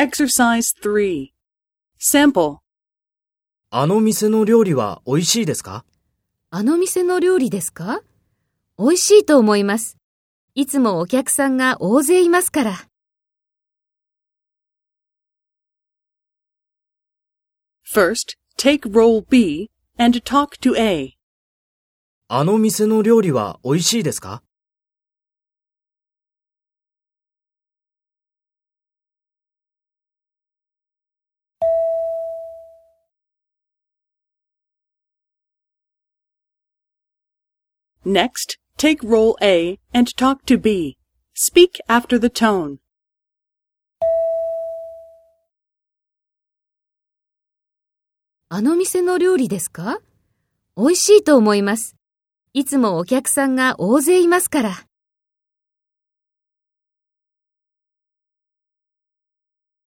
Exercise 3. Sample. あの店の料理は美味しいですか？あの店の料理ですか？美味しいと思います。いつもお客さんが大勢いますから。First, take role B and talk to A. あの店の料理は美味しいですか？Next, take role A and talk to B. Speak after the tone. あの店の料理ですか美味しいと思います。いつもお客さんが大勢いますから。